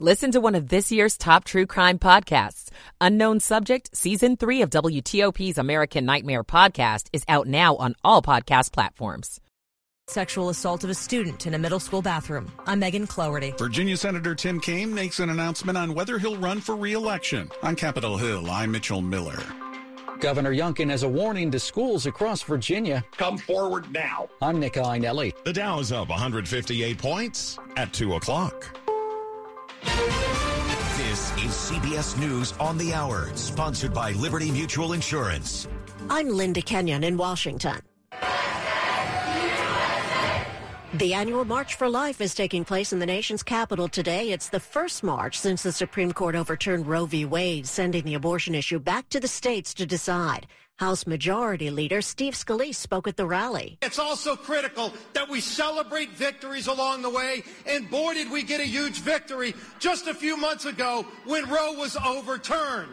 Listen to one of this year's top true crime podcasts. Unknown Subject, Season 3 of WTOP's American Nightmare podcast is out now on all podcast platforms. Sexual assault of a student in a middle school bathroom. I'm Megan Cloherty. Virginia Senator Tim Kaine makes an announcement on whether he'll run for re-election. On Capitol Hill, I'm Mitchell Miller. Governor Youngkin has a warning to schools across Virginia. Come forward now. I'm Nick Iannelli. The Dow is up 158 points at 2 o'clock. This is CBS News on the Hour, sponsored by Liberty Mutual Insurance. I'm Linda Kenyon in Washington. The annual March for Life is taking place in the nation's capital today. It's the first march since the Supreme Court overturned Roe v. Wade, sending the abortion issue back to the states to decide. House Majority Leader Steve Scalise spoke at the rally. It's also critical that we celebrate victories along the way, and boy, did we get a huge victory just a few months ago when Roe was overturned.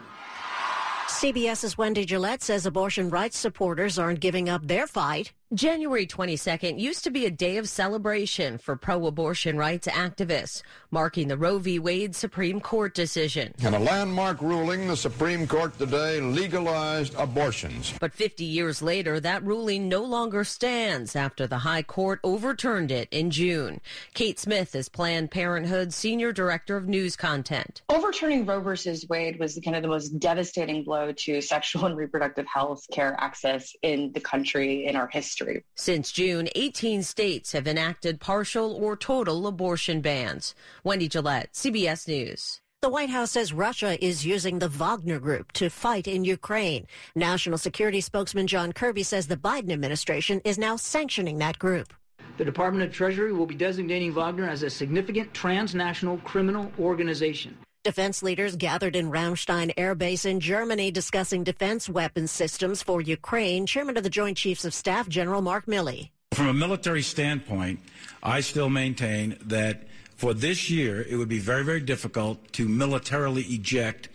CBS's Wendy Gillette says abortion rights supporters aren't giving up their fight. January 22nd used to be a day of celebration for pro abortion rights activists, marking the Roe v. Wade Supreme Court decision. In a landmark ruling, the Supreme Court today legalized abortions. But 50 years later, that ruling no longer stands after the High Court overturned it in June. Kate Smith is Planned Parenthood's Senior Director of News Content. Overturning Roe v. Wade was kind of the most devastating blow to sexual and reproductive health care access in the country in our history. Since June, 18 states have enacted partial or total abortion bans. Wendy Gillette, CBS News. The White House says Russia is using the Wagner Group to fight in Ukraine. National Security spokesman John Kirby says the Biden administration is now sanctioning that group. The Department of Treasury will be designating Wagner as a significant transnational criminal organization. Defense leaders gathered in Ramstein Air Base in Germany discussing defense weapons systems for Ukraine. Chairman of the Joint Chiefs of Staff, General Mark Milley. From a military standpoint, I still maintain that for this year, it would be very, very difficult to militarily eject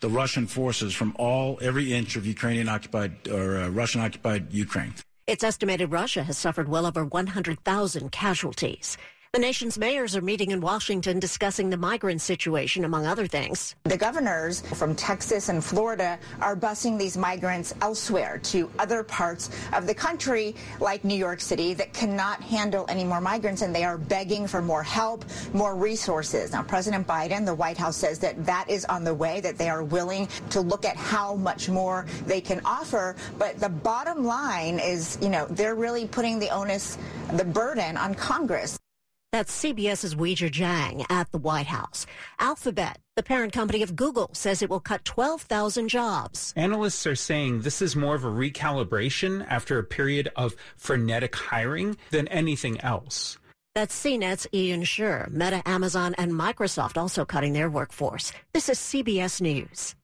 the Russian forces from all, every inch of Ukrainian occupied or uh, Russian occupied Ukraine. It's estimated Russia has suffered well over 100,000 casualties. The nation's mayors are meeting in Washington discussing the migrant situation, among other things. The governors from Texas and Florida are busing these migrants elsewhere to other parts of the country, like New York City, that cannot handle any more migrants, and they are begging for more help, more resources. Now, President Biden, the White House says that that is on the way, that they are willing to look at how much more they can offer. But the bottom line is, you know, they're really putting the onus, the burden on Congress. That's CBS's Weijia Jiang at the White House. Alphabet, the parent company of Google, says it will cut 12,000 jobs. Analysts are saying this is more of a recalibration after a period of frenetic hiring than anything else. That's CNET's Ian Sherr. Meta, Amazon, and Microsoft also cutting their workforce. This is CBS News.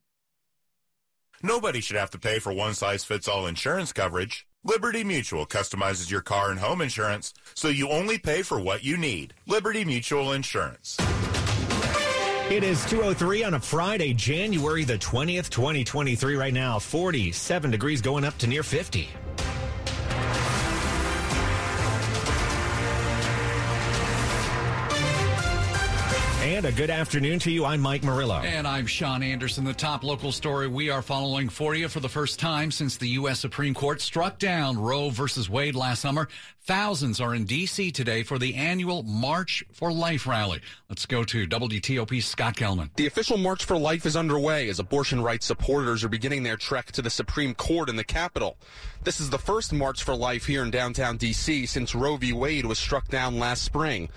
Nobody should have to pay for one size fits all insurance coverage. Liberty Mutual customizes your car and home insurance so you only pay for what you need. Liberty Mutual Insurance. It is 203 on a Friday, January the 20th, 2023 right now. 47 degrees going up to near 50. And a good afternoon to you. I'm Mike Murillo. And I'm Sean Anderson. The top local story we are following for you for the first time since the U.S. Supreme Court struck down Roe versus Wade last summer. Thousands are in D.C. today for the annual March for Life rally. Let's go to WTOP's Scott Gelman. The official March for Life is underway as abortion rights supporters are beginning their trek to the Supreme Court in the Capitol. This is the first March for Life here in downtown D.C. since Roe v. Wade was struck down last spring.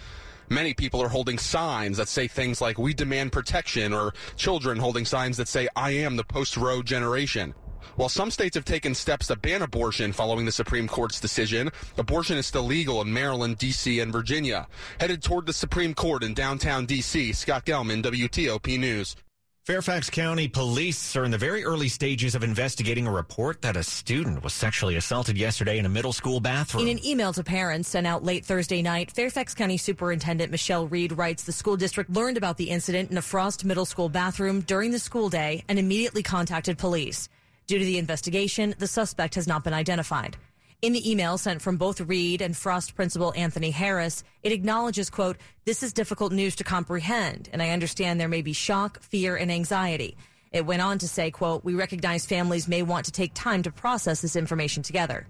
Many people are holding signs that say things like, we demand protection, or children holding signs that say, I am the post Roe generation. While some states have taken steps to ban abortion following the Supreme Court's decision, abortion is still legal in Maryland, D.C., and Virginia. Headed toward the Supreme Court in downtown D.C., Scott Gelman, WTOP News. Fairfax County police are in the very early stages of investigating a report that a student was sexually assaulted yesterday in a middle school bathroom. In an email to parents sent out late Thursday night, Fairfax County Superintendent Michelle Reed writes the school district learned about the incident in a Frost Middle School bathroom during the school day and immediately contacted police. Due to the investigation, the suspect has not been identified. In the email sent from both Reed and Frost principal Anthony Harris, it acknowledges, quote, this is difficult news to comprehend, and I understand there may be shock, fear, and anxiety. It went on to say, quote, we recognize families may want to take time to process this information together.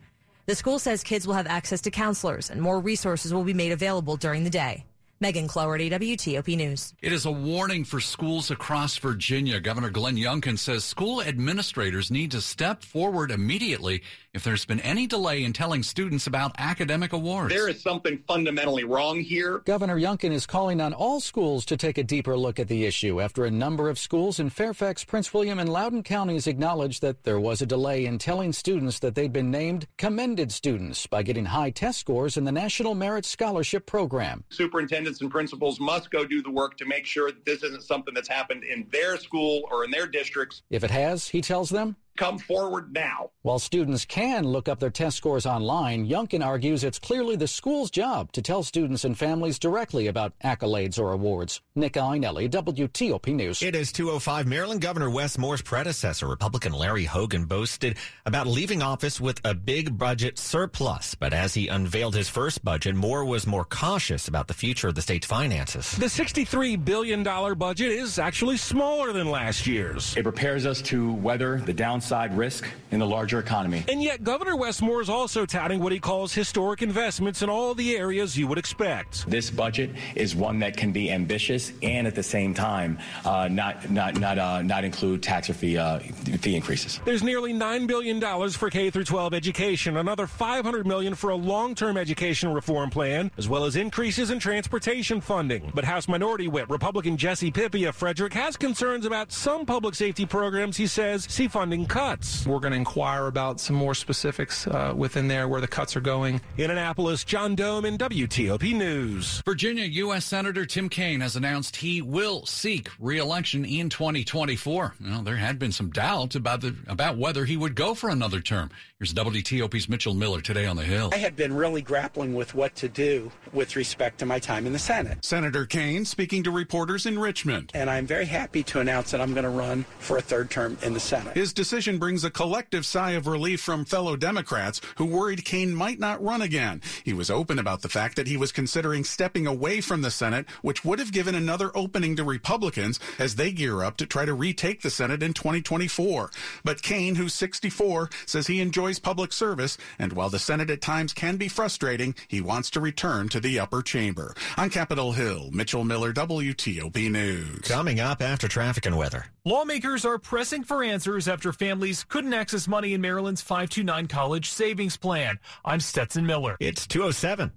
The school says kids will have access to counselors and more resources will be made available during the day. Megan Cloherty, WTOP News. It is a warning for schools across Virginia. Governor Glenn Youngkin says school administrators need to step forward immediately if there's been any delay in telling students about academic awards. There is something fundamentally wrong here. Governor Youngkin is calling on all schools to take a deeper look at the issue after a number of schools in Fairfax, Prince William, and Loudoun counties acknowledged that there was a delay in telling students that they'd been named commended students by getting high test scores in the National Merit Scholarship Program. Superintendents and principals must go do the work to make sure that this isn't something that's happened in their school or in their districts. If it has, he tells them, come forward now. While students can look up their test scores online, Youngkin argues it's clearly the school's job to tell students and families directly about accolades or awards. Nick Iannelli, WTOP News. It is 205. Maryland Governor Wes Moore's predecessor, Republican Larry Hogan, boasted about leaving office with a big budget surplus. But as he unveiled his first budget, Moore was more cautious about the future of the state's finances. The $63 billion budget is actually smaller than last year's. It prepares us to weather the downside downside risk in the larger economy. And yet, Governor Wes Moore is also touting what he calls historic investments in all the areas you would expect. This budget is one that can be ambitious and at the same time uh, not not not uh, not include tax or fee uh, fee increases. There's nearly nine billion dollars for K through 12 education, another 500 million for a long-term education reform plan, as well as increases in transportation funding. But House Minority Whip Republican Jesse of Frederick has concerns about some public safety programs. He says see funding cuts. We're going to inquire about some more specifics uh, within there where the cuts are going. In Annapolis, John in WTOP News. Virginia U.S. Senator Tim Kaine has announced he will seek re-election in 2024. Well, there had been some doubt about the about whether he would go for another term. Here's WTOP's Mitchell Miller today on the Hill. I had been really grappling with what to do with respect to my time in the Senate. Senator Kaine speaking to reporters in Richmond. And I'm very happy to announce that I'm going to run for a third term in the Senate. His decision decision brings a collective sigh of relief from fellow Democrats who worried Kaine might not run again. He was open about the fact that he was considering stepping away from the Senate, which would have given another opening to Republicans as they gear up to try to retake the Senate in 2024. But Kaine, who's 64, says he enjoys public service, and while the Senate at times can be frustrating, he wants to return to the upper chamber. On Capitol Hill, Mitchell Miller, WTOP News. Coming up after traffic and weather. Lawmakers are pressing for answers after families couldn't access money in Maryland's 529 college savings plan. I'm Stetson Miller. It's 207.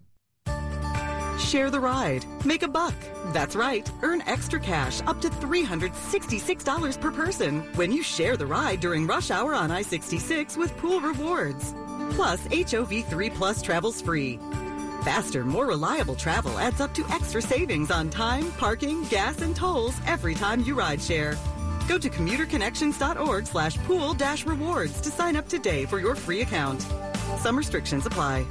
Share the ride. Make a buck. That's right. Earn extra cash up to $366 per person when you share the ride during rush hour on I 66 with pool rewards. Plus, HOV 3 Plus travels free. Faster, more reliable travel adds up to extra savings on time, parking, gas, and tolls every time you ride share. Go to commuterconnections.org slash pool dash rewards to sign up today for your free account. Some restrictions apply.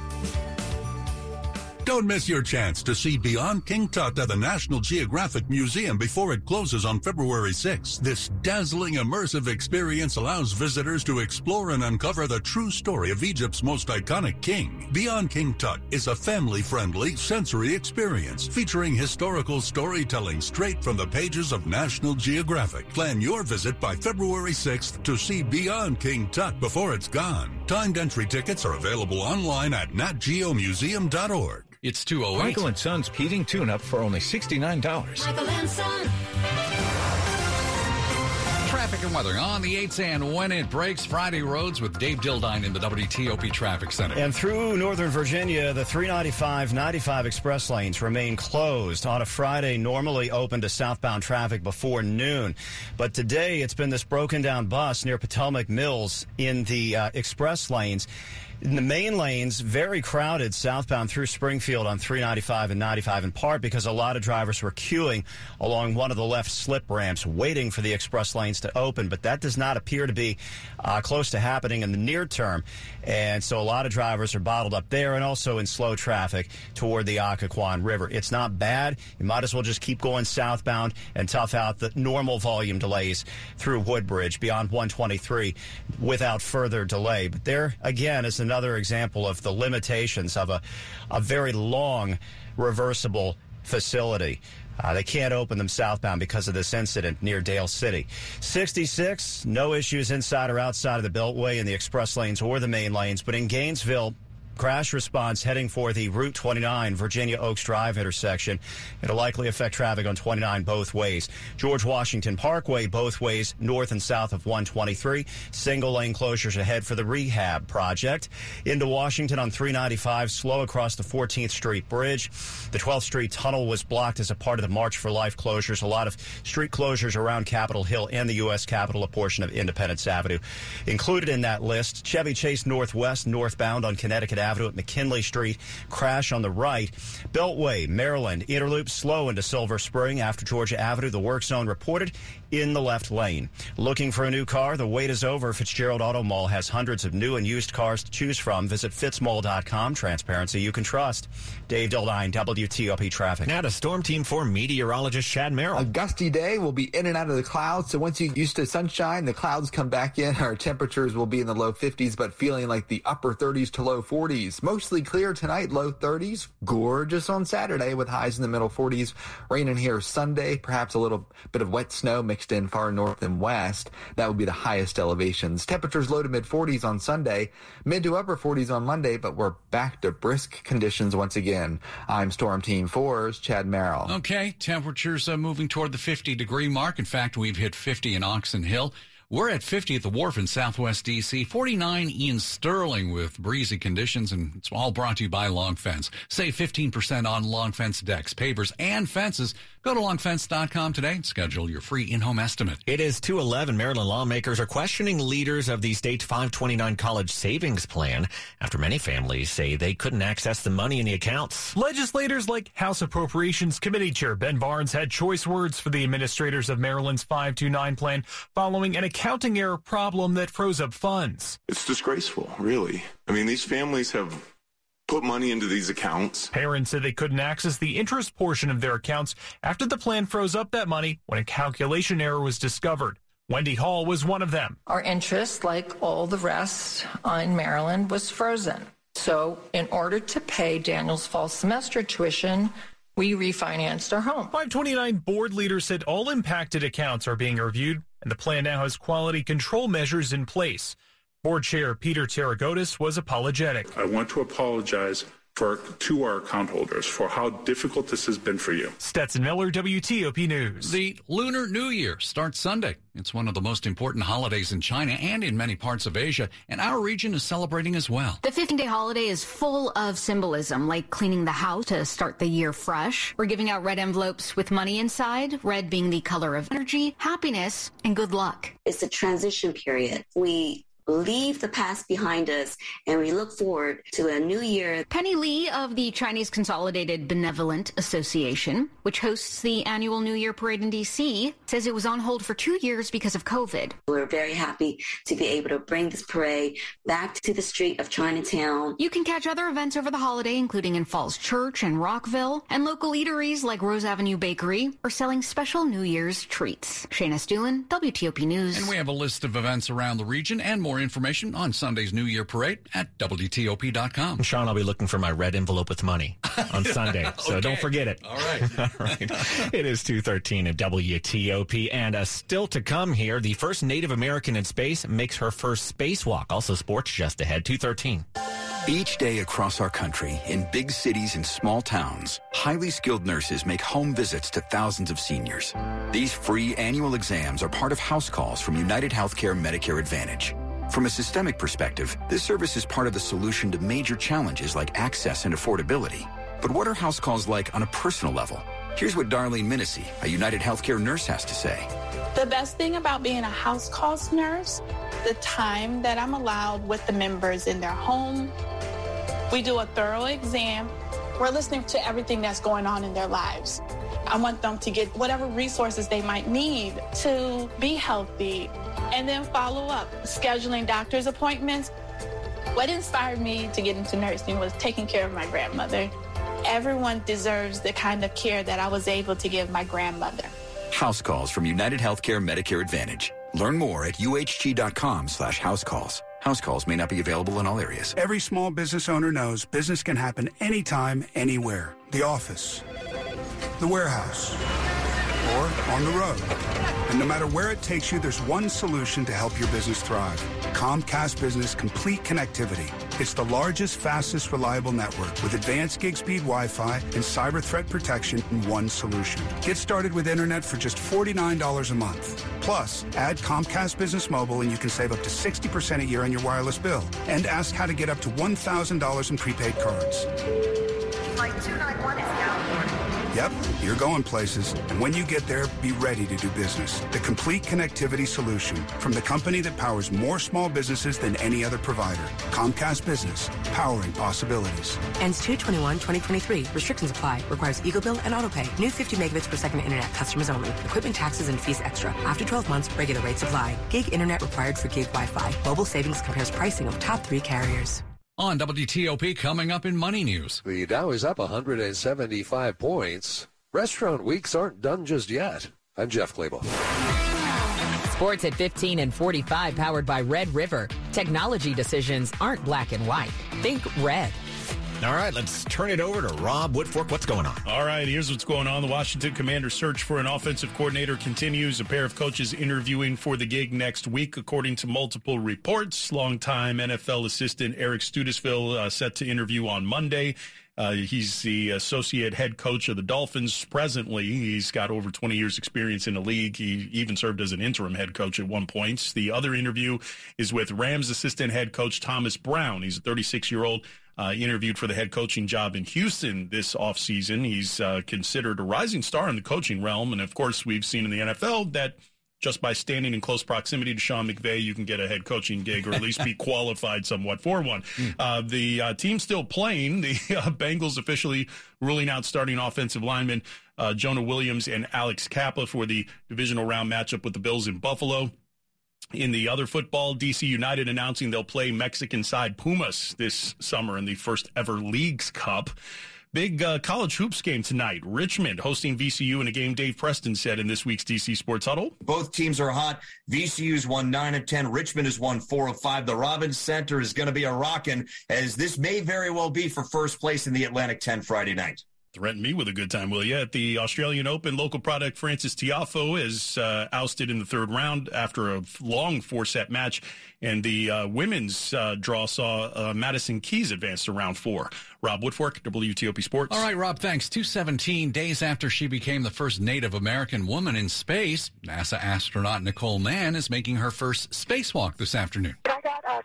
Don't miss your chance to see Beyond King Tut at the National Geographic Museum before it closes on February 6th. This dazzling immersive experience allows visitors to explore and uncover the true story of Egypt's most iconic king. Beyond King Tut is a family-friendly sensory experience featuring historical storytelling straight from the pages of National Geographic. Plan your visit by February 6th to see Beyond King Tut before it's gone. Timed entry tickets are available online at natgeomuseum.org. It's 208. Michael and Son's heating tune-up for only $69. Michael and Son. Traffic and weather on the 8s and when it breaks Friday roads with Dave Dildine in the WTOP Traffic Center. And through Northern Virginia, the 395 95 express lanes remain closed on a Friday, normally open to southbound traffic before noon. But today it's been this broken down bus near Potomac Mills in the uh, express lanes. In the main lanes, very crowded southbound through Springfield on 395 and 95, in part because a lot of drivers were queuing along one of the left slip ramps, waiting for the express lanes to open, but that does not appear to be uh, close to happening in the near term. And so a lot of drivers are bottled up there and also in slow traffic toward the Occoquan River. It's not bad. You might as well just keep going southbound and tough out the normal volume delays through Woodbridge beyond 123 without further delay. But there, again, is another example of the limitations of a, a very long reversible facility. Uh, they can't open them southbound because of this incident near Dale City. 66, no issues inside or outside of the Beltway in the express lanes or the main lanes, but in Gainesville, Crash response heading for the Route 29 Virginia Oaks Drive intersection. It'll likely affect traffic on 29 both ways. George Washington Parkway both ways, north and south of 123. Single lane closures ahead for the rehab project. Into Washington on 395, slow across the 14th Street Bridge. The 12th Street Tunnel was blocked as a part of the March for Life closures. A lot of street closures around Capitol Hill and the U.S. Capitol, a portion of Independence Avenue. Included in that list, Chevy Chase Northwest, northbound on Connecticut Avenue at McKinley Street. Crash on the right. Beltway, Maryland. Inner Loop slow into Silver Spring after Georgia Avenue. The work zone reported in the left lane. Looking for a new car? The wait is over. Fitzgerald Auto Mall has hundreds of new and used cars to choose from. Visit fitzmall.com. Transparency you can trust. Dave Dildine, WTOP Traffic. Now to Storm Team 4 meteorologist Chad Merrill. A gusty day will be in and out of the clouds. So once you get used to sunshine, the clouds come back in. Our temperatures will be in the low 50s, but feeling like the upper 30s to low 40s. Mostly clear tonight, low 30s. Gorgeous on Saturday with highs in the middle 40s. Raining here Sunday, perhaps a little bit of wet snow mixed in far north and west. That would be the highest elevations. Temperatures low to mid 40s on Sunday, mid to upper 40s on Monday, but we're back to brisk conditions once again. I'm Storm Team 4's Chad Merrill. Okay, temperatures uh, moving toward the 50 degree mark. In fact, we've hit 50 in Oxon Hill. We're at 50 at the wharf in Southwest DC, 49 in Sterling with breezy conditions, and it's all brought to you by Long Fence. Save 15% on Long Fence decks, pavers, and fences. Go to longfence.com today and schedule your free in-home estimate. It is 211. Maryland lawmakers are questioning leaders of the state's 529 college savings plan after many families say they couldn't access the money in the accounts. Legislators like House Appropriations Committee Chair Ben Barnes had choice words for the administrators of Maryland's 529 plan following an accounting error problem that froze up funds. It's disgraceful, really. I mean, these families have put money into these accounts. Parents said they couldn't access the interest portion of their accounts after the plan froze up that money when a calculation error was discovered. Wendy Hall was one of them. Our interest, like all the rest in Maryland, was frozen. So, in order to pay Daniel's fall semester tuition, we refinanced our home. 529 board leaders said all impacted accounts are being reviewed, and the plan now has quality control measures in place. Board Chair Peter Taragotis was apologetic. I want to apologize for to our account holders for how difficult this has been for you. Stetson Miller, WTOP News. The Lunar New Year starts Sunday. It's one of the most important holidays in China and in many parts of Asia, and our region is celebrating as well. The 15 day holiday is full of symbolism, like cleaning the house to start the year fresh. We're giving out red envelopes with money inside, red being the color of energy, happiness, and good luck. It's a transition period. We leave the past behind us and we look forward to a new year. Penny Lee of the Chinese Consolidated Benevolent Association, which hosts the annual New Year parade in DC, says it was on hold for two years because of COVID. We're very happy to be able to bring this parade back to the street of Chinatown. You can catch other events over the holiday, including in Falls Church and Rockville, and local eateries like Rose Avenue Bakery are selling special New Year's treats. Shayna Stulin, WTOP News. And we have a list of events around the region and more information on Sunday's New Year Parade at WTOP.com. Sean, I'll be looking for my red envelope with money on Sunday, so Okay. don't forget it. All right. All right. It is 213 at WTOP. And uh, still to come here, the first Native American in space makes her first spacewalk. Also sports just ahead, 213. Each day across our country, in big cities and small towns, highly skilled nurses make home visits to thousands of seniors. These free annual exams are part of house calls from United Healthcare Medicare Advantage. From a systemic perspective, this service is part of the solution to major challenges like access and affordability. But what are house calls like on a personal level? Here's what Darlene Minissi, a United Healthcare nurse, has to say. The best thing about being a house calls nurse, the time that I'm allowed with the members in their home. We do a thorough exam. We're listening to everything that's going on in their lives. I want them to get whatever resources they might need to be healthy and then follow up, scheduling doctor's appointments. What inspired me to get into nursing was taking care of my grandmother. Everyone deserves the kind of care that I was able to give my grandmother. House calls from United Healthcare Medicare Advantage. Learn more at uhg.com slash house calls. House calls may not be available in all areas. Every small business owner knows business can happen anytime, anywhere. The office, the warehouse, or on the road. And no matter where it takes you, there's one solution to help your business thrive. Comcast Business Complete Connectivity. It's the largest, fastest, reliable network with advanced gig speed Wi-Fi and cyber threat protection in one solution. Get started with internet for just $49 a month. Plus, add Comcast Business Mobile and you can save up to 60% a year on your wireless bill. And ask how to get up to $1,000 in prepaid cards. Flight 291 is now Yep, you're going places. And when you get there, be ready to do business. The complete connectivity solution from the company that powers more small businesses than any other provider. Comcast Business, powering possibilities. Ends 221-2023. Restrictions apply. Requires EcoBill and AutoPay. New 50 megabits per second internet. Customers only. Equipment taxes and fees extra. After 12 months, regular rates apply. Gig internet required for gig Wi-Fi. Mobile savings compares pricing of top three carriers. On WTOP, coming up in Money News. The Dow is up 175 points. Restaurant weeks aren't done just yet. I'm Jeff Clabaugh. Sports at 15 and 45, powered by Red River. Technology decisions aren't black and white. Think red. All right, let's turn it over to Rob Woodfork. What's going on? All right, here's what's going on. The Washington Commander search for an offensive coordinator continues. A pair of coaches interviewing for the gig next week, according to multiple reports. Longtime NFL assistant Eric Studesville uh, set to interview on Monday. Uh, he's the associate head coach of the Dolphins presently. He's got over 20 years experience in the league. He even served as an interim head coach at one point. The other interview is with Rams assistant head coach Thomas Brown. He's a 36 year old uh, interviewed for the head coaching job in Houston this offseason. He's uh, considered a rising star in the coaching realm. And of course, we've seen in the NFL that just by standing in close proximity to Sean McVay, you can get a head coaching gig or at least be qualified somewhat for one. Hmm. Uh, the uh, team still playing. The uh, Bengals officially ruling out starting offensive linemen uh, Jonah Williams and Alex Cappa for the divisional round matchup with the Bills in Buffalo. In the other football, DC United announcing they'll play Mexican side Pumas this summer in the first ever Leagues Cup. Big uh, college hoops game tonight. Richmond hosting VCU in a game Dave Preston said in this week's DC Sports Huddle. Both teams are hot. VCU's won 9 of 10. Richmond has won 4 of 5. The Robins Center is going to be a rockin' as this may very well be for first place in the Atlantic 10 Friday night threaten me with a good time, will you? At the Australian Open, local product Frances Tiafoe is uh, ousted in the third round after a long four-set match, and the uh, women's uh, draw saw uh, Madison Keys advance to round four. Rob Woodfork, WTOP Sports. All right, Rob, thanks. 217 days after she became the first Native American woman in space, NASA astronaut Nicole Mann is making her first spacewalk this afternoon. I got uh,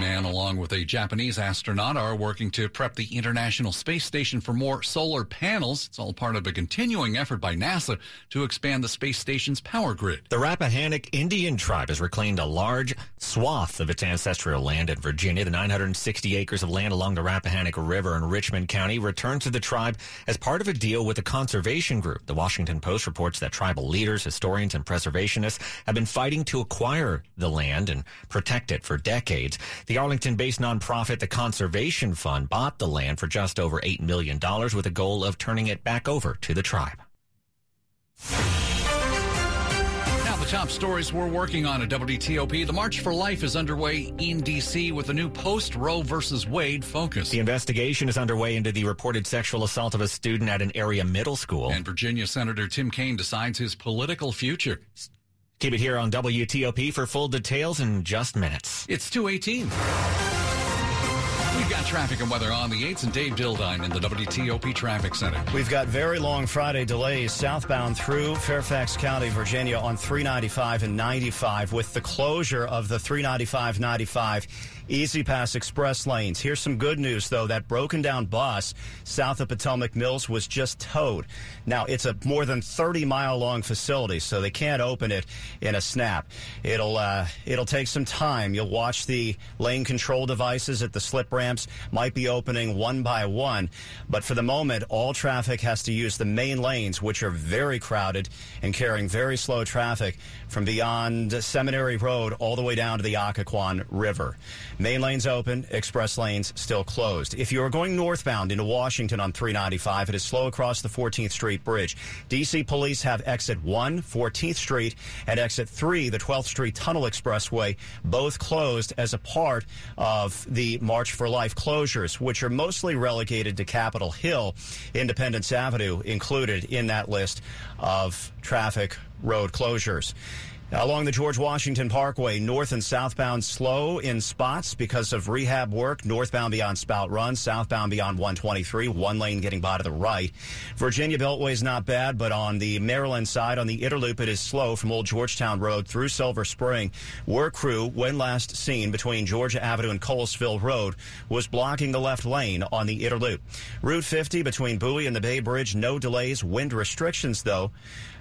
Mann, along with a Japanese astronaut, are working to prep the International Space Station for more solar panels. It's all part of a continuing effort by NASA to expand the space station's power grid. The Rappahannock Indian tribe has reclaimed a large swath of its ancestral land in Virginia. The 960 acres of land along the Rappahannock River in Richmond County returned to the tribe as part of a deal with a conservation group. The Washington Post reports that tribal leaders, historians, and preservationists have been fighting to acquire the land and protect it for decades. The Arlington-based nonprofit, the Conservation Fund, bought the land for just over $8 million with a goal of turning it back over to the tribe Now, the top stories we're working on at WTOP. The March for Life is underway in D.C. with a new post Roe versus Wade focus. The investigation is underway into the reported sexual assault of a student at an area middle school. And Virginia Senator Tim Kaine decides his political future. Keep it here on WTOP for full details in just minutes. It's 218. We've got traffic and weather on the 8s and Dave Dildine in the WTOP Traffic Center. We've got very long Friday delays southbound through Fairfax County, Virginia on 395 and 95 with the closure of the 395 95 E-ZPass Express lanes. Here's some good news, though. That broken down bus south of Potomac Mills was just towed. Now, it's a more than 30 mile long facility, so they can't open it in a snap. It'll, uh, it'll take some time. You'll watch the lane control devices at the slip ramps, might be opening one by one. But for the moment, all traffic has to use the main lanes, which are very crowded and carrying very slow traffic from beyond Seminary Road all the way down to the Occoquan River. Main lanes open, express lanes still closed. If you are going northbound into Washington on 395, it is slow across the 14th Street Bridge. DC police have exit 1, 14th Street, and exit 3, the 12th Street Tunnel Expressway, both closed as a part of the March for Life closures, which are mostly relegated to Capitol Hill. Independence Avenue included in that list of traffic road closures. Along the George Washington Parkway, north and southbound slow in spots because of rehab work. Northbound beyond Spout Run, southbound beyond 123, one lane getting by to the right. Virginia Beltway is not bad, but on the Maryland side, on the Inner Loop, it is slow from Old Georgetown Road through Silver Spring. Work crew, when last seen between Georgia Avenue and Colesville Road, was blocking the left lane on the Inner Loop. Route 50 between Bowie and the Bay Bridge, no delays. Wind restrictions, though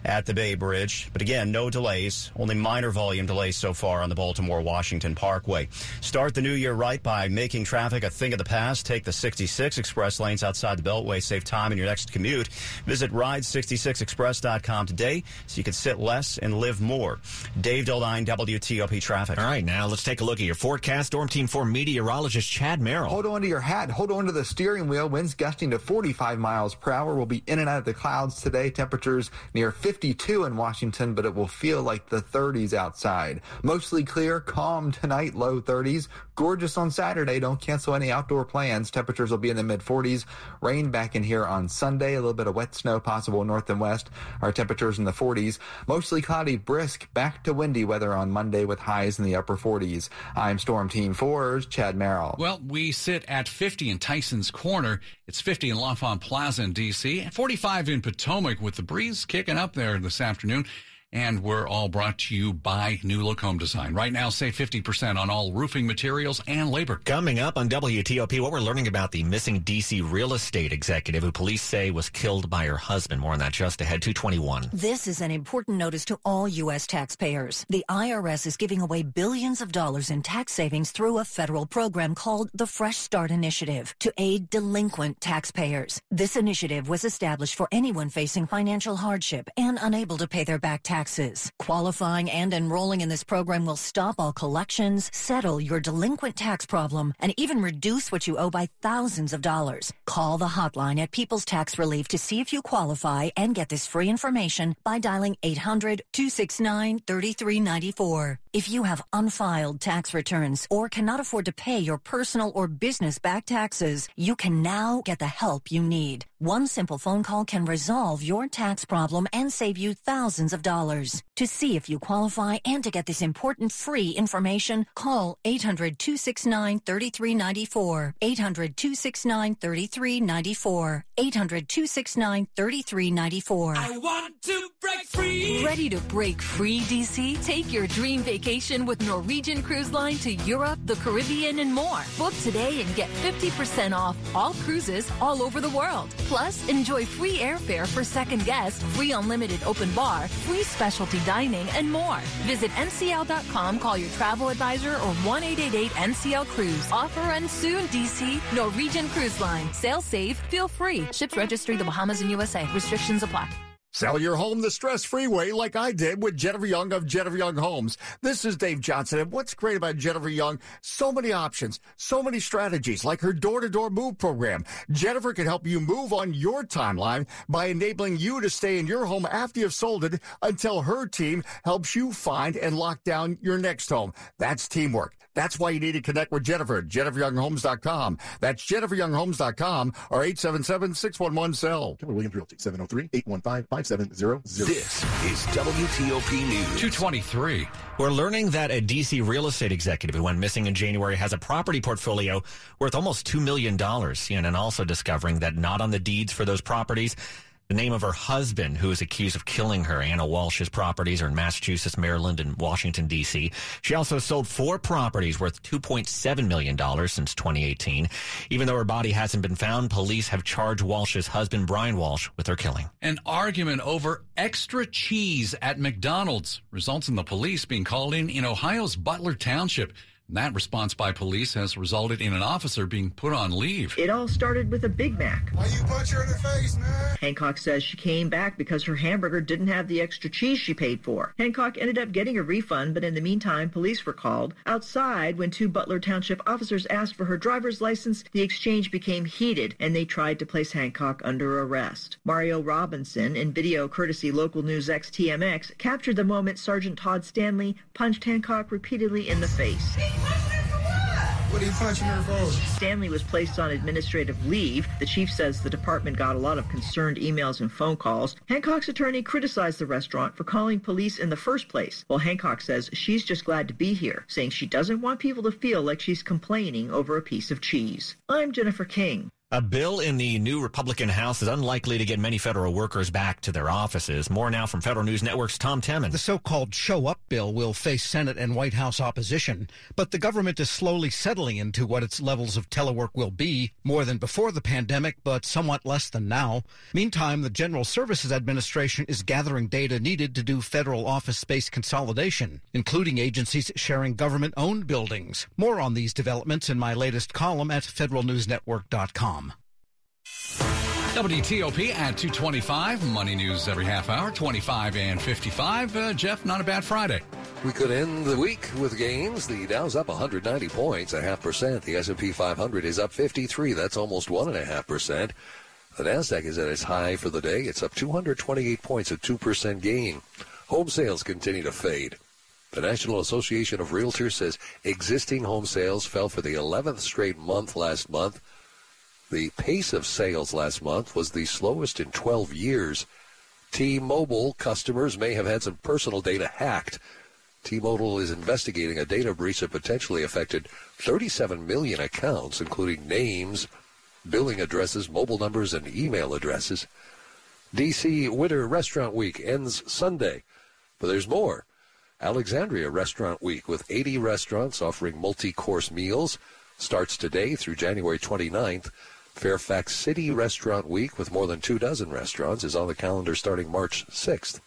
at the Bay Bridge. But again, no delays, only minor volume delays so far on the Baltimore Washington Parkway. Start the new year right by making traffic a thing of the past. Take the 66 express lanes outside the Beltway. Save time in your next commute. Visit ride66express.com today so you can sit less and live more. Dave Dildine, WTOP Traffic. All right, now let's take a look at your forecast. Storm Team 4 meteorologist Chad Merrill. Hold on to your hat. Hold on to the steering wheel. Winds gusting to 45 miles per hour. We'll be in and out of the clouds today. Temperatures near 52 in Washington, but it will feel like the 30s outside. Mostly clear, calm tonight, low 30s. Gorgeous on Saturday. Don't cancel any outdoor plans. Temperatures will be in the mid 40s. Rain back in here on Sunday. A little bit of wet snow possible north and west. Our temperatures in the 40s. Mostly cloudy, brisk, back to windy weather on Monday with highs in the upper 40s. I'm Storm Team 4's Chad Merrill. Well, we sit at 50 in Tyson's Corner. It's 50 in L'Enfant Plaza in D.C. 45 in Potomac with the breeze kicking up there this afternoon. And we're all brought to you by New Look Home Design. Right now, save 50% on all roofing materials and labor. Coming up on WTOP, what we're learning about the missing D.C. real estate executive who police say was killed by her husband. More on that just ahead, 221. This is an important notice to all U.S. taxpayers. The IRS is giving away billions of dollars in tax savings through a federal program called the Fresh Start Initiative to aid delinquent taxpayers. This initiative was established for anyone facing financial hardship and unable to pay their back taxes taxes. Qualifying and enrolling in this program will stop all collections, settle your delinquent tax problem, and even reduce what you owe by thousands of dollars. Call the hotline at People's Tax Relief to see if you qualify and get this free information by dialing 800 269 3394. If you have unfiled tax returns or cannot afford to pay your personal or business back taxes, you can now get the help you need. One simple phone call can resolve your tax problem and save you thousands of dollars. To see if you qualify and to get this important free information, call 800-269-3394. 800-269-3394. 800-269-3394. I want to break free. Ready to break free, DC? Take your dream vacation with Norwegian Cruise Line to Europe, the Caribbean, and more. Book today and get 50% off all cruises all over the world. Plus, enjoy free airfare for second guests, free unlimited open bar, free specialty dining, and more. Visit ncl.com, call your travel advisor, or 1 NCL Cruise. Offer ends soon, DC. Norwegian Cruise Line. Sail safe, feel free. Ships registry the Bahamas and USA. Restrictions apply. Sell your home the stress-free way like I did with Jennifer Young of Jennifer Young Homes. This is Dave Johnson. And what's great about Jennifer Young? So many options, so many strategies like her door-to-door move program. Jennifer can help you move on your timeline by enabling you to stay in your home after you've sold it until her team helps you find and lock down your next home. That's teamwork. That's why you need to connect with Jennifer at jenniferyounghomes.com. That's jenniferyounghomes.com or 877-611-SELL. Keller Williams Realty, 703-815-5700. This is WTOP News. 223. We're learning that a D.C. real estate executive who went missing in January has a property portfolio worth almost $2 million. And also discovering that not on the deeds for those properties, the name of her husband, who is accused of killing her. Ana Walshe's properties are in Massachusetts, Maryland, and Washington, D.C. She also sold four properties worth $2.7 million since 2018. Even though her body hasn't been found, police have charged Walshe's husband, Brian Walshe, with her killing. An argument over extra cheese at McDonald's results in the police being called in in Ohio's Butler Township. That response by police has resulted in an officer being put on leave. It all started with a Big Mac. Why you punch her in the face, man? Hancock says she came back because her hamburger didn't have the extra cheese she paid for. Hancock ended up getting a refund, but in the meantime, police were called. Outside, when two Butler Township officers asked for her driver's license, the exchange became heated and they tried to place Hancock under arrest. Mario Robinson, in video courtesy Local News XTMX, captured the moment Sergeant Todd Stanley punched Hancock repeatedly in the face. What are you punching her for? Stanley was placed on administrative leave. The chief says the department got a lot of concerned emails and phone calls. Hancock's attorney criticized the restaurant for calling police in the first place, while Hancock says she's just glad to be here, saying she doesn't want people to feel like she's complaining over a piece of cheese. I'm Jennifer King. A bill in the new Republican House is unlikely to get many federal workers back to their offices. More now from Federal News Network's Tom Temin. The so-called show up bill will face Senate and White House opposition, but the government is slowly settling into what its levels of telework will be, more than before the pandemic, but somewhat less than now. Meantime, the General Services Administration is gathering data needed to do federal office space consolidation, including agencies sharing government-owned buildings. More on these developments in my latest column at federalnewsnetwork.com. WTOP at 225. Money news every half hour, 25 and 55. Uh, Jeff, not a bad Friday. We could end the week with gains. The Dow's up 190 points, a half percent. The S&P 500 is up 53. That's almost one and a half percent. The Nasdaq is at its high for the day. It's up 228 points, a two percent gain. Home sales continue to fade. The National Association of Realtors says existing home sales fell for the 11th straight month last month. The pace of sales last month was the slowest in 12 years. T-Mobile customers may have had some personal data hacked. T-Mobile is investigating a data breach that potentially affected 37 million accounts, including names, billing addresses, mobile numbers, and email addresses. DC Winter Restaurant Week ends Sunday, but there's more. Alexandria Restaurant Week with 80 restaurants offering multi-course meals starts today through January 29th. Fairfax City Restaurant Week with more than two dozen restaurants is on the calendar starting March 6th.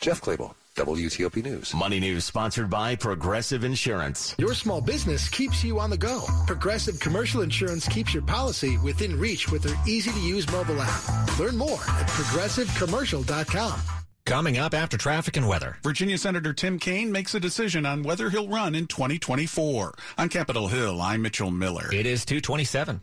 Jeff Clabaugh, WTOP News. Money News sponsored by Progressive Insurance. Your small business keeps you on the go. Progressive Commercial Insurance keeps your policy within reach with their easy to use mobile app. Learn more at progressivecommercial.com. Coming up after traffic and weather. Virginia Senator Tim Kaine makes a decision on whether he'll run in 2024. On Capitol Hill, I'm Mitchell Miller. It is 227.